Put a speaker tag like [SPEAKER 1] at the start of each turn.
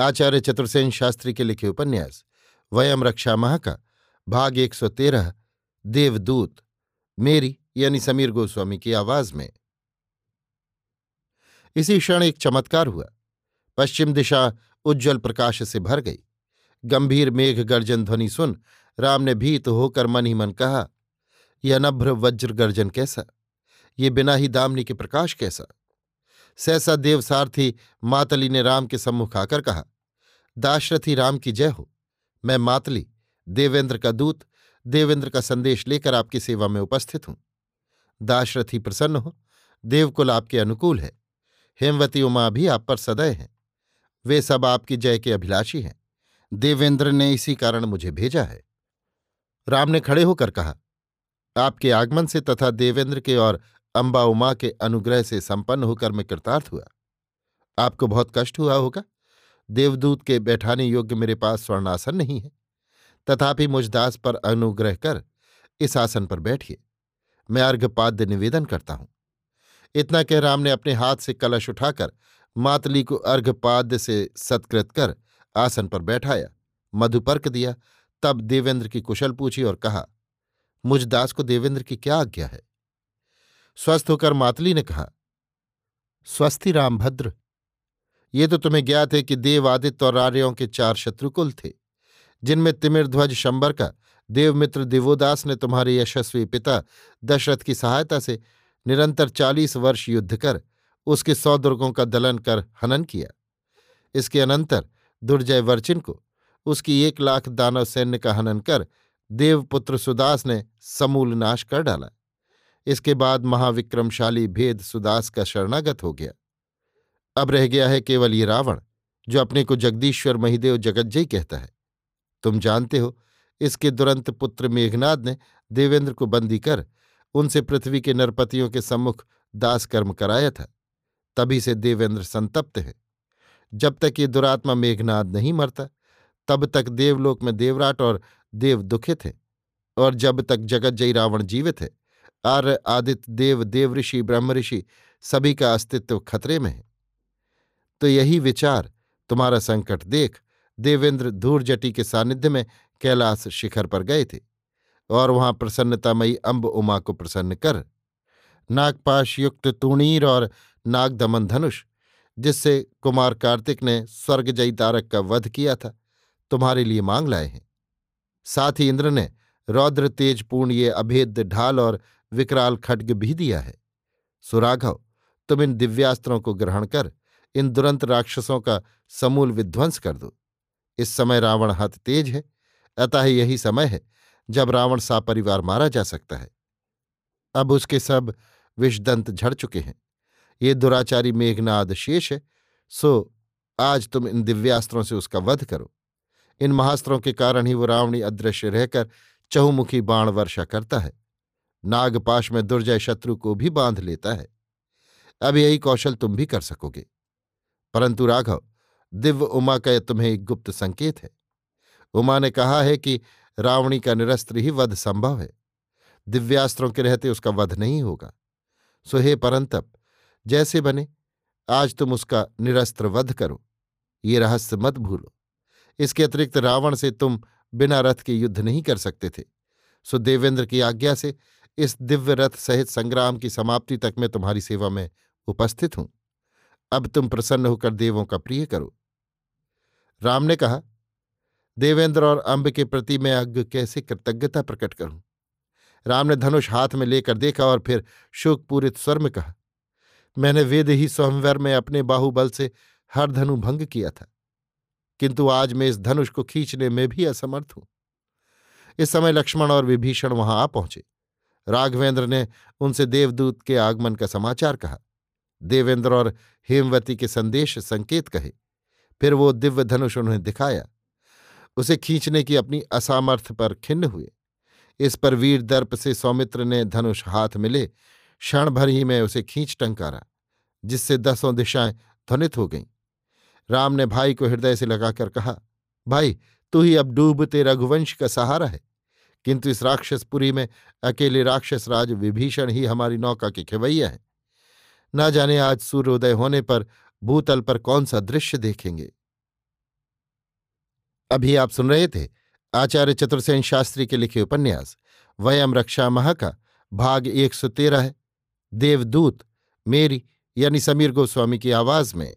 [SPEAKER 1] आचार्य चतुर्सेन शास्त्री के लिखे उपन्यास, वयम रक्षा माह का भाग एक सौ तेरह, देवदूत, मेरी यानी समीर गोस्वामी की आवाज़ में। इसी क्षण एक चमत्कार हुआ। पश्चिम दिशा उज्जवल प्रकाश से भर गई। गंभीर मेघ गर्जन ध्वनि सुन राम ने भीत होकर मन ही मन कहा, यह नभ्र वज्र गर्जन कैसा? ये बिना ही दामनी के प्रकाश कैसा? सहसा देव सारथी मातली ने राम के सम्मुख आकर कहा, दाशरथी राम की जय हो। मैं मातली, देवेंद्र का दूत, देवेंद्र का संदेश लेकर आपकी सेवा में उपस्थित हूँ। दाशरथी प्रसन्न हो, देवकुल आपके अनुकूल है। हेमवती उमा भी आप पर सदय हैं। वे सब आपकी जय के अभिलाषी हैं। देवेंद्र ने इसी कारण मुझे भेजा है। राम ने खड़े होकर कहा, आपके आगमन से तथा देवेंद्र के और अम्बा उमा के अनुग्रह से संपन्न होकर मैं कृतार्थ हुआ। आपको बहुत कष्ट हुआ होगा। देवदूत के बैठाने योग्य मेरे पास स्वर्णासन नहीं है। तथापि मुझदास पर अनुग्रह कर इस आसन पर बैठिए। मैं अर्घपाद्य निवेदन करता हूँ। इतना कह राम ने अपने हाथ से कलश उठाकर मातली को अर्घपाद्य से सत्कृत कर आसन पर बैठाया। मधुपर्क दिया। तब देवेंद्र की कुशल पूछी और कहा, मुझ दास को देवेंद्र की क्या आज्ञा है? स्वस्थ होकर मातली ने कहा स्वस्थी रामभद्र, ये तो तुम्हें ज्ञात है कि देव आदित्य और आर्यों के चार शत्रुकुल थे, जिनमें तिमिरध्वज शंबर का देवमित्र दिवोदास ने तुम्हारे यशस्वी पिता दशरथ की सहायता से निरंतर चालीस वर्ष युद्ध कर उसके सौ दुर्गों का दलन कर हनन किया। इसके अनंतर दुर्जय वर्चिन को उसकी एक लाख दानव सैन्य का हनन कर देवपुत्र सुदास ने समूल नाश कर डाला। इसके बाद महाविक्रमशाली भेद सुदास का शरणागत हो गया। अब रह गया है केवल ये रावण, जो अपने को जगदीश्वर महिदेव जगज्जय कहता है। तुम जानते हो, इसके दुरंत पुत्र मेघनाद ने देवेंद्र को बंदी कर उनसे पृथ्वी के नरपतियों के सम्मुख दास कर्म कराया था। तभी से देवेंद्र संतप्त है। जब तक ये दुरात्मा मेघनाद नहीं मरता, तब तक देवलोक में देवराट और देव दुखित है, और जब तक जगज्जयी रावण जीवित है आर्य आदित्य देव देव ऋषि, ब्रह्म ऋषि सभी का अस्तित्व खतरे में है। तो यही विचार तुम्हारा संकट देख देवेंद्र धूर्जटी के सानिध्य में कैलाश शिखर पर गए थे और वहाँ प्रसन्नतामयी अम्ब उमा को प्रसन्न कर नागपाश युक्त तूणीर और नागदमन धनुष, जिससे कुमार कार्तिक ने स्वर्गजयी तारक का वध किया था, तुम्हारे लिए मांग लाए हैं। साथ ही इंद्र ने रौद्र तेजपूर्ण ये अभेद्य ढाल और विकराल खड्ग भी दिया है। सुराघव, तुम इन दिव्यास्त्रों को ग्रहण कर, इन दुरंत राक्षसों का समूल विध्वंस कर दो। इस समय रावण हत तेज है, अतः यही समय है, जब रावण सा परिवार मारा जा सकता है। अब उसके सब विषदंत झड़ चुके हैं। ये दुराचारी मेघनाद शेष है, सो आज तुम इन दिव्यास्त्रों से उसका वध करो। इन महास्त्रों के कारण ही वो रावणी अदृश्य रहकर चहुमुखी बाण वर्षा करता है। नागपाश में दुर्जय शत्रु को भी बाँध लेता है। अब यही कौशल तुम भी कर सकोगे। परंतु राघव, दिव्य उमा का तुम्हें एक गुप्त संकेत है। उमा ने कहा है कि रावणी का निरस्त्र ही वध संभव है। दिव्यास्त्रों के रहते उसका वध नहीं होगा। सो हे परंतप, जैसे बने, आज तुम उसका निरस्त्र वध करो। ये रहस्य मत भूलो। इसके अतिरिक्त रावण से तुम बिना रथ के युद्ध नहीं कर सकते थे। सो देवेंद्र की आज्ञा से इस दिव्य रथ सहित संग्राम की समाप्ति तक मैं तुम्हारी सेवा में उपस्थित हूँ। अब तुम प्रसन्न होकर देवों का प्रिय करो। राम ने कहा, देवेंद्र और अंब के प्रति मैं अज्ञ कैसे कृतज्ञता प्रकट करूँ? राम ने धनुष हाथ में लेकर देखा और फिर शोकपूरित स्वर में कहा, मैंने वेद ही स्वयंवर में अपने बाहुबल से हर धनु भंग किया था। किंतु आज मैं इस धनुष को खींचने में भी असमर्थ हूँ। इस समय लक्ष्मण और विभीषण वहाँ आ पहुँचे। राघवेंद्र ने उनसे देवदूत के आगमन का समाचार कहा। देवेंद्र और हेमवती के संदेश संकेत कहे। फिर वो दिव्य धनुष उन्हें दिखाया। उसे खींचने की अपनी असामर्थ पर खिन्न हुए। इस पर वीर दर्प से सौमित्र ने धनुष हाथ मिले। क्षण भर ही में उसे खींच टंकारा, जिससे दसों दिशाएँ ध्वनित हो गईं। राम ने भाई को हृदय से लगाकर कहा, भाई, तू ही अब डूबते रघुवंश का सहारा है। किंतु इस राक्षसपुरी में अकेले राक्षस राज विभीषण ही हमारी नौका के खिवैया है। ना जाने आज सूर्योदय होने पर भूतल पर कौन सा दृश्य देखेंगे। अभी आप सुन रहे थे आचार्य चतुर्सेन शास्त्री के लिखे उपन्यास, वयम रक्षा मह का भाग एक सौ तेरह, देवदूत, मेरी यानी समीर गोस्वामी की आवाज़ में।